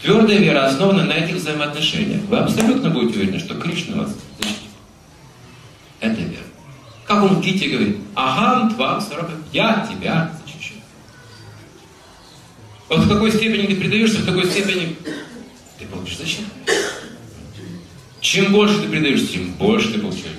Твердая вера основана на этих взаимоотношениях. Вы абсолютно будете уверены, что Кришна вас защитит. Это вера. Как он в Гите говорит, агам твам сараба, я тебя защищу. Вот в какой степени ты предаешься, в такой степени ты получишь защиту. Чем больше ты предаешься, тем больше ты получаешь